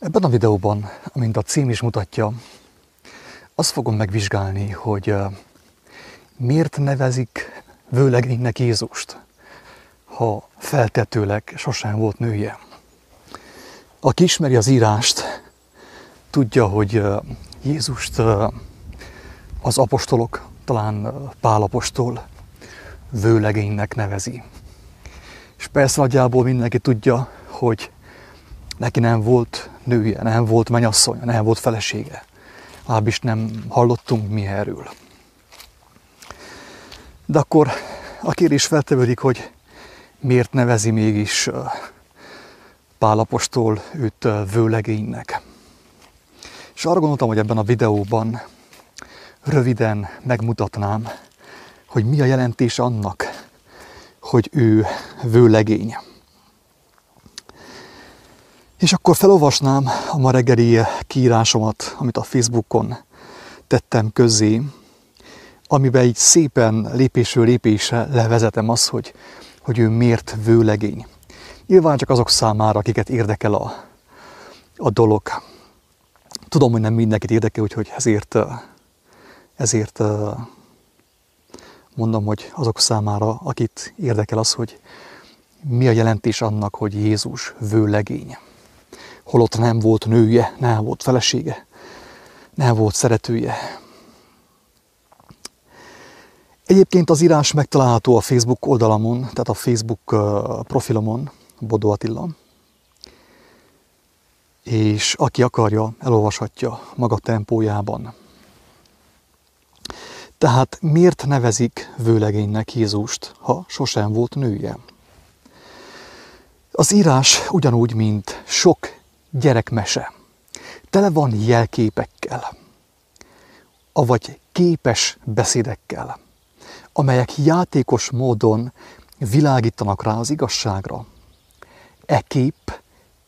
Ebben a videóban, amint a cím is mutatja, azt fogom megvizsgálni, hogy miért nevezik vőlegénynek Jézust, ha feltetőleg sosem volt nője. Aki ismeri az írást, tudja, hogy Jézust az apostolok, talán Pál apostol vőlegénynek nevezi. És persze nagyjából mindenki tudja, hogy neki nem volt nője, nem volt menyasszonya, nem volt felesége. Lábbis nem hallottunk mi erről. De akkor a kérdés feltevődik, hogy miért nevezi mégis Pálapostól őt vőlegénynek. És arra gondoltam, hogy ebben a videóban röviden megmutatnám, hogy mi a jelentés annak, hogy ő vőlegény. És akkor felolvasnám a ma reggeli kiírásomat, amit a Facebookon tettem közé, amiben így szépen lépésről lépésre levezetem azt, hogy, hogy ő miért vőlegény. Nyilván csak azok számára, akiket érdekel a, a dolog. Tudom, hogy nem mindenkit érdekel, úgyhogy ezért, ezért mondom, hogy azok számára, akit érdekel az, hogy mi a jelentés annak, hogy Jézus vőlegény holott nem volt nője, nem volt felesége, nem volt szeretője. Egyébként az írás megtalálható a Facebook oldalamon, tehát a Facebook profilomon, Bodó Attila, és aki akarja, elolvashatja maga tempójában. Tehát miért nevezik vőlegénynek Jézust, ha sosem volt nője? Az írás ugyanúgy, mint sok gyerekmese. Tele van jelképekkel, avagy képes beszédekkel, amelyek játékos módon világítanak rá az igazságra. E kép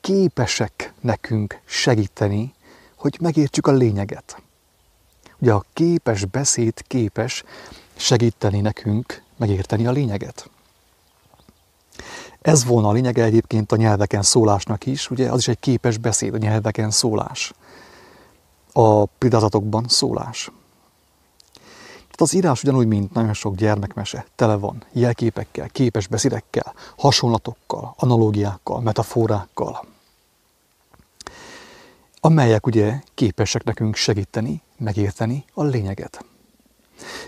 képesek nekünk segíteni, hogy megértsük a lényeget. Ugye a képes beszéd képes segíteni nekünk megérteni a lényeget. Ez volna a lényege egyébként a nyelveken szólásnak is, ugye az is egy képes beszéd, a nyelveken szólás. A példázatokban szólás. Tehát az írás ugyanúgy, mint nagyon sok gyermekmese, tele van jelképekkel, képes beszédekkel, hasonlatokkal, analógiákkal, metaforákkal, amelyek ugye képesek nekünk segíteni, megérteni a lényeget.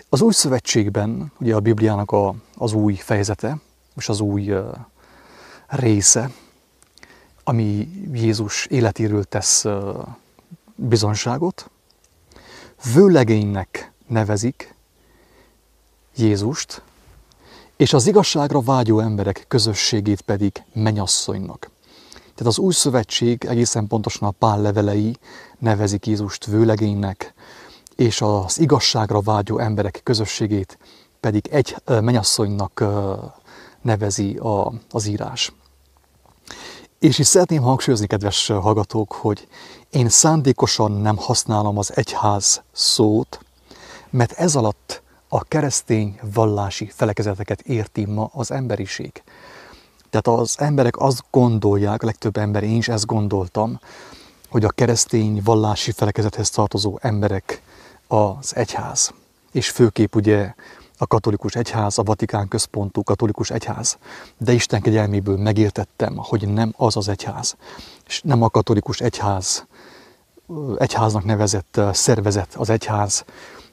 Az új szövetségben, ugye a Bibliának a, az új fejezete, és az új része, ami Jézus életéről tesz bizonságot. Vőlegénynek nevezik Jézust, és az igazságra vágyó emberek közösségét pedig menyasszonynak. Tehát az új szövetség egészen pontosan a pál levelei nevezik Jézust vőlegénynek, és az igazságra vágyó emberek közösségét pedig egy menyasszonynak nevezi az írás. És is szeretném hangsúlyozni, kedves hallgatók, hogy én szándékosan nem használom az egyház szót, mert ez alatt a keresztény vallási felekezeteket érti ma az emberiség. Tehát az emberek azt gondolják, a legtöbb ember, én is ezt gondoltam, hogy a keresztény vallási felekezethez tartozó emberek az egyház. És főképp ugye a katolikus egyház, a Vatikán központú katolikus egyház. De Isten kegyelméből megértettem, hogy nem az az egyház, és nem a katolikus egyház, egyháznak nevezett szervezet az egyház,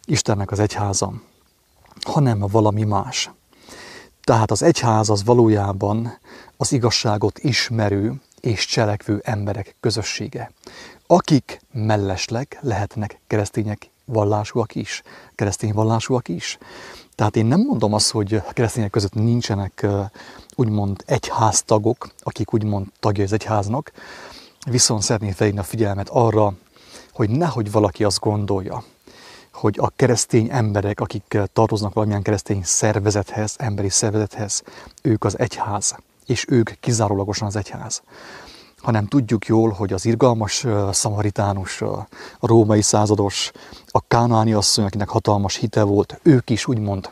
Istennek az egyháza, hanem valami más. Tehát az egyház az valójában az igazságot ismerő és cselekvő emberek közössége, akik mellesleg lehetnek keresztények vallásúak is, keresztény vallásúak is. Tehát én nem mondom azt, hogy a keresztények között nincsenek úgymond egyháztagok, akik úgymond tagjai az egyháznak, viszont szeretném felhívni a figyelmet arra, hogy nehogy valaki azt gondolja, hogy a keresztény emberek, akik tartoznak valamilyen keresztény szervezethez, emberi szervezethez, ők az egyház, és ők kizárólagosan az egyház hanem tudjuk jól, hogy az irgalmas szamaritánus, a római százados, a kánáni asszony, akinek hatalmas hite volt, ők is úgymond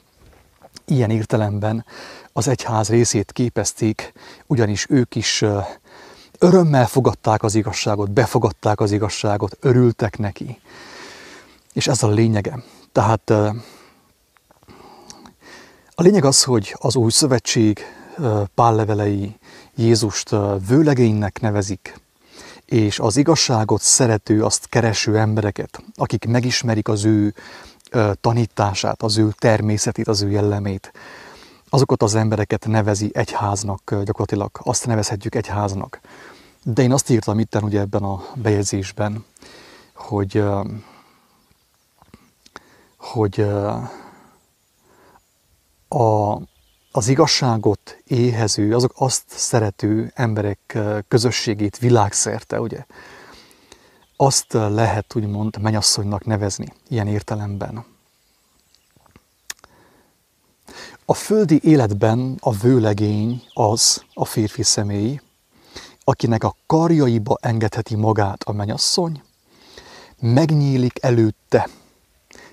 ilyen értelemben az egyház részét képezték, ugyanis ők is örömmel fogadták az igazságot, befogadták az igazságot, örültek neki. És ez a lényege. Tehát a lényeg az, hogy az új szövetség pállevelei Jézust vőlegénynek nevezik, és az igazságot szerető, azt kereső embereket, akik megismerik az ő tanítását, az ő természetét, az ő jellemét, azokat az embereket nevezi egyháznak, gyakorlatilag azt nevezhetjük egyháznak. De én azt írtam itt ugye ebben a bejegyzésben, hogy, hogy az igazságot éhező, azok azt szerető emberek közösségét világszerte, ugye, azt lehet úgymond menyasszonynak nevezni ilyen értelemben. A földi életben a vőlegény az a férfi személy, akinek a karjaiba engedheti magát a menyasszony, megnyílik előtte,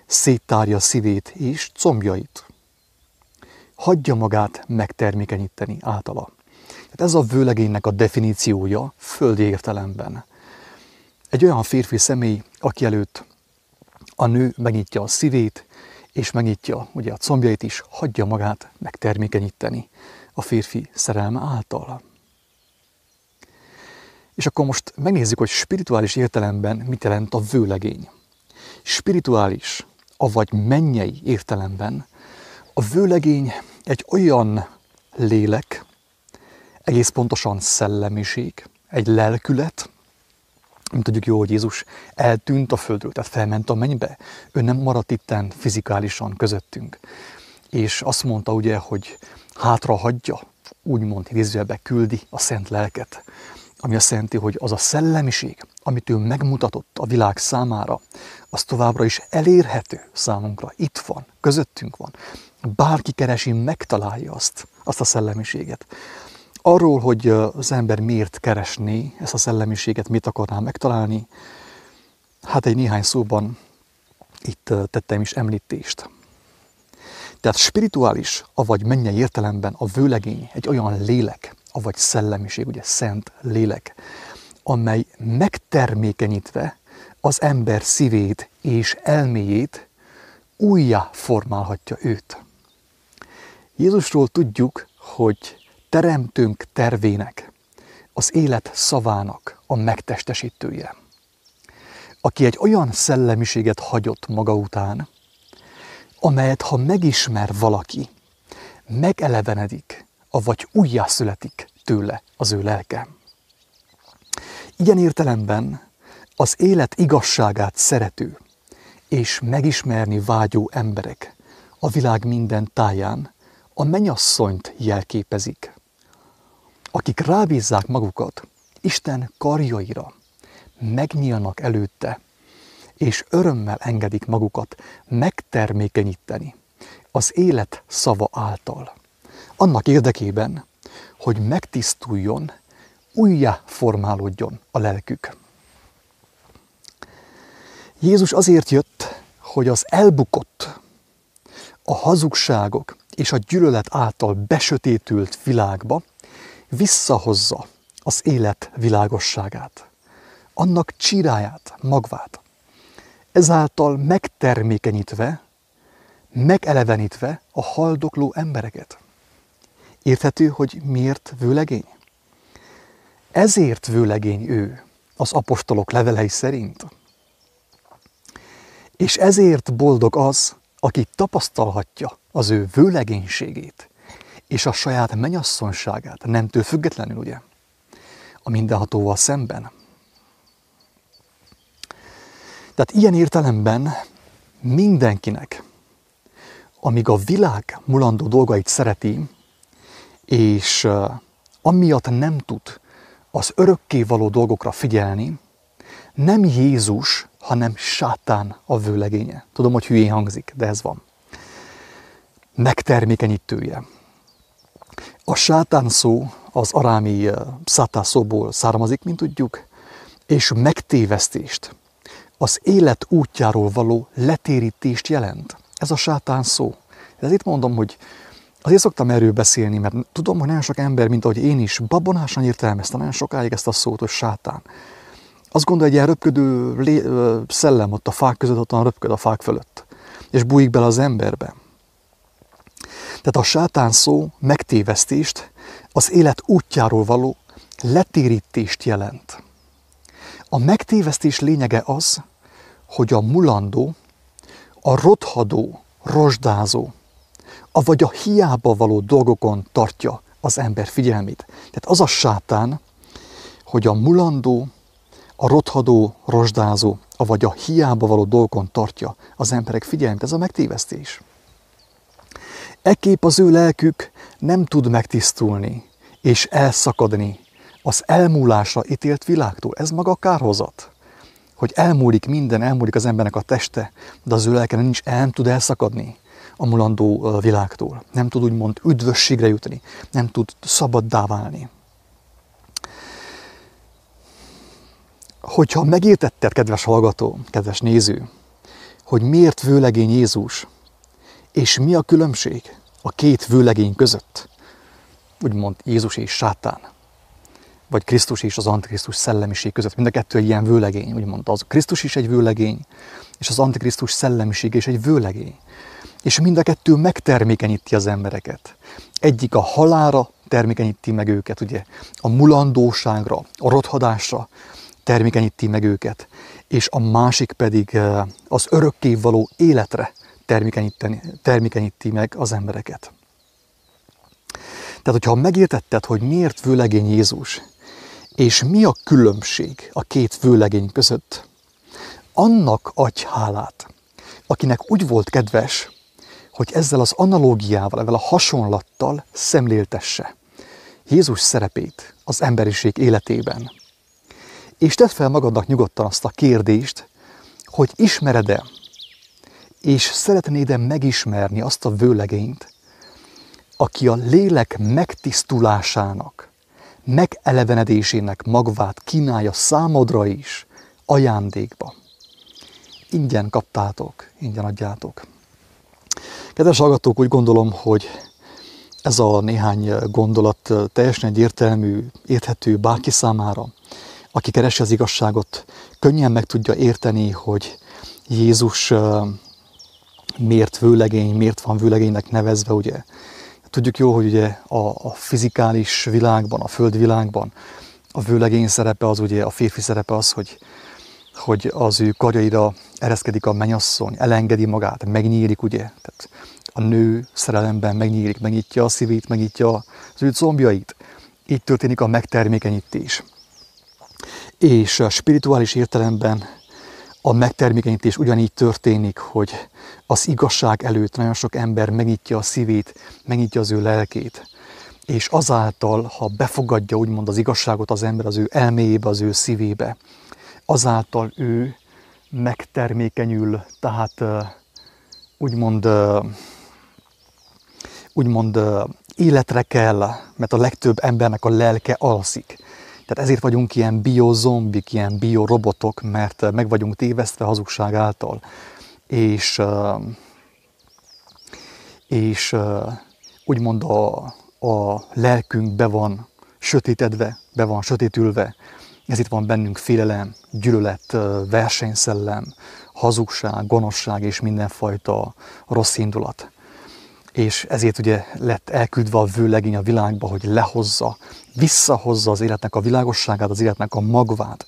széttárja szívét és combjait. Hagyja magát megtermékenyíteni általa. Tehát ez a vőlegénynek a definíciója földi értelemben. Egy olyan férfi személy, aki előtt a nő megnyitja a szívét, és megnyitja ugye a combjait is, hagyja magát megtermékenyíteni a férfi szerelme által. És akkor most megnézzük, hogy spirituális értelemben mit jelent a vőlegény. Spirituális, avagy mennyei értelemben a vőlegény egy olyan lélek, egész pontosan szellemiség, egy lelkület, mint tudjuk jó, hogy Jézus eltűnt a földről, tehát felment a mennybe. Ő nem maradt itten fizikálisan közöttünk. És azt mondta ugye, hogy hátra hagyja, úgymond idézőjelbe küldi a szent lelket, ami azt jelenti, hogy az a szellemiség, amit ő megmutatott a világ számára, az továbbra is elérhető számunkra. Itt van, közöttünk van. Bárki keresi, megtalálja azt, azt a szellemiséget. Arról, hogy az ember miért keresné ezt a szellemiséget, mit akarná megtalálni, hát egy néhány szóban itt tettem is említést. Tehát spirituális, avagy mennyei értelemben a vőlegény egy olyan lélek, avagy szellemiség, ugye szent lélek, amely megtermékenyítve az ember szívét és elméjét újjá formálhatja őt. Jézusról tudjuk, hogy teremtőnk tervének, az élet szavának a megtestesítője, aki egy olyan szellemiséget hagyott maga után, amelyet ha megismer valaki, megelevenedik, avagy újjászületik tőle az ő lelke. Ilyen értelemben az élet igazságát szerető és megismerni vágyó emberek a világ minden táján a menyasszonyt jelképezik akik rábízzák magukat Isten karjaira, megnyílnak előtte, és örömmel engedik magukat megtermékenyíteni az élet szava által. Annak érdekében, hogy megtisztuljon, újjá formálódjon a lelkük. Jézus azért jött, hogy az elbukott, a hazugságok és a gyűlölet által besötétült világba visszahozza az élet világosságát, annak csiráját, magvát. Ezáltal megtermékenyítve, megelevenítve a haldokló embereket. Érthető, hogy miért vőlegény? Ezért vőlegény ő, az apostolok levelei szerint. És ezért boldog az, aki tapasztalhatja az ő vőlegénységét, és a saját menyasszonságát, nemtől függetlenül, ugye, a mindenhatóval szemben. Tehát ilyen értelemben mindenkinek, amíg a világ mulandó dolgait szereti, és amiatt nem tud az örökké való dolgokra figyelni, nem Jézus, hanem sátán a vőlegénye. Tudom, hogy hülyén hangzik, de ez van. Megtermékenyítője. A sátán szó az arámi szátá szóból származik, mint tudjuk, és megtévesztést, az élet útjáról való letérítést jelent. Ez a sátán szó. Ez itt mondom, hogy Azért szoktam erről beszélni, mert tudom, hogy nagyon sok ember, mint ahogy én is, babonásan értelmezte nagyon sokáig ezt a szót, hogy sátán. Azt gondolja, egy ilyen röpködő lé, szellem ott a fák között, ott röpköd a fák fölött, és bújik bele az emberbe. Tehát a sátán szó megtévesztést, az élet útjáról való letérítést jelent. A megtévesztés lényege az, hogy a mulandó, a rothadó, rozsdázó, vagy a hiába való dolgokon tartja az ember figyelmét. Tehát az a sátán, hogy a mulandó, a rothadó, rozsdázó, vagy a hiába való dolgokon tartja az emberek figyelmét. Ez a megtévesztés. Ekképp az ő lelkük nem tud megtisztulni és elszakadni az elmúlásra ítélt világtól. Ez maga a kárhozat. Hogy elmúlik minden, elmúlik az embernek a teste, de az ő lelke nincs, el nem tud elszakadni a mulandó világtól. Nem tud úgymond üdvösségre jutni, nem tud szabaddá válni. Hogyha megértetted, kedves hallgató, kedves néző, hogy miért vőlegény Jézus, és mi a különbség a két vőlegény között, úgymond Jézus és sátán, vagy Krisztus és az Antikrisztus szellemiség között. Mind a kettő egy ilyen vőlegény, úgymond. Az Krisztus is egy vőlegény, és az Antikrisztus szellemiség is egy vőlegény. És mind a kettő megtermékenyíti az embereket. Egyik a halára termékenyíti meg őket, ugye, a mulandóságra, a rothadásra termékenyíti meg őket, és a másik pedig eh, az örökké való életre termékenyíti meg az embereket. Tehát, hogyha megértetted, hogy miért vőlegény Jézus, és mi a különbség a két vőlegény között, annak adj hálát, akinek úgy volt kedves, hogy ezzel az analógiával, ezzel a hasonlattal szemléltesse Jézus szerepét az emberiség életében. És tedd fel magadnak nyugodtan azt a kérdést, hogy ismered-e, és szeretnéd-e megismerni azt a vőlegényt, aki a lélek megtisztulásának, megelevenedésének magvát kínálja számodra is ajándékba. Ingyen kaptátok, ingyen adjátok. Kedves hallgatók, úgy gondolom, hogy ez a néhány gondolat teljesen egyértelmű, érthető bárki számára, aki keresi az igazságot, könnyen meg tudja érteni, hogy Jézus miért vőlegény, miért van vőlegénynek nevezve, ugye. Tudjuk jó, hogy ugye a, a fizikális világban, a földvilágban a vőlegény szerepe az ugye, a férfi szerepe az, hogy, hogy az ő karjaira ereszkedik a menyasszony, elengedi magát, megnyílik, ugye? Tehát a nő szerelemben megnyílik, megnyitja a szívét, megnyitja az ő combjait. Így történik a megtermékenyítés. És a spirituális értelemben a megtermékenyítés ugyanígy történik, hogy az igazság előtt nagyon sok ember megnyitja a szívét, megnyitja az ő lelkét, és azáltal, ha befogadja úgymond az igazságot az ember az ő elméjébe, az ő szívébe, azáltal ő megtermékenyül, tehát úgymond, úgymond életre kell, mert a legtöbb embernek a lelke alszik. Tehát ezért vagyunk ilyen biozombik, ilyen biorobotok, mert meg vagyunk tévesztve hazugság által. És, és úgymond a, a lelkünk be van sötétedve, be van sötétülve. Ezért van bennünk félelem, gyűlölet, versenyszellem, hazugság, gonoszság és mindenfajta rossz indulat. És ezért ugye lett elküldve a vőlegény a világba, hogy lehozza, visszahozza az életnek a világosságát, az életnek a magvát,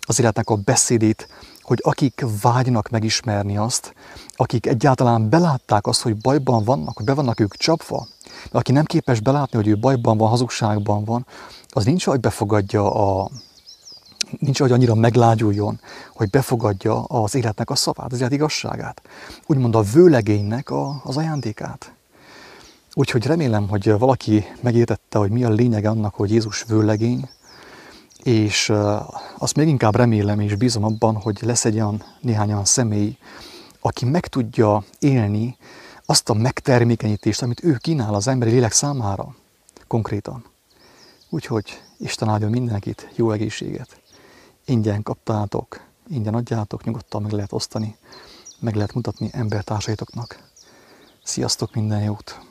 az életnek a beszédét, hogy akik vágynak megismerni azt, akik egyáltalán belátták azt, hogy bajban vannak, hogy be vannak ők csapva, de aki nem képes belátni, hogy ő bajban van, hazugságban van, az nincs, hogy befogadja a, nincs, hogy annyira meglágyuljon, hogy befogadja az életnek a szavát, az élet igazságát. Úgymond a vőlegénynek a, az ajándékát. Úgyhogy remélem, hogy valaki megértette, hogy mi a lényege annak, hogy Jézus vőlegény, és azt még inkább remélem és bízom abban, hogy lesz egy olyan néhány olyan személy, aki meg tudja élni azt a megtermékenyítést, amit ő kínál az emberi lélek számára konkrétan. Úgyhogy Isten áldjon mindenkit, jó egészséget. Ingyen kaptátok, ingyen adjátok, nyugodtan meg lehet osztani, meg lehet mutatni embertársaitoknak. Sziasztok, minden jót!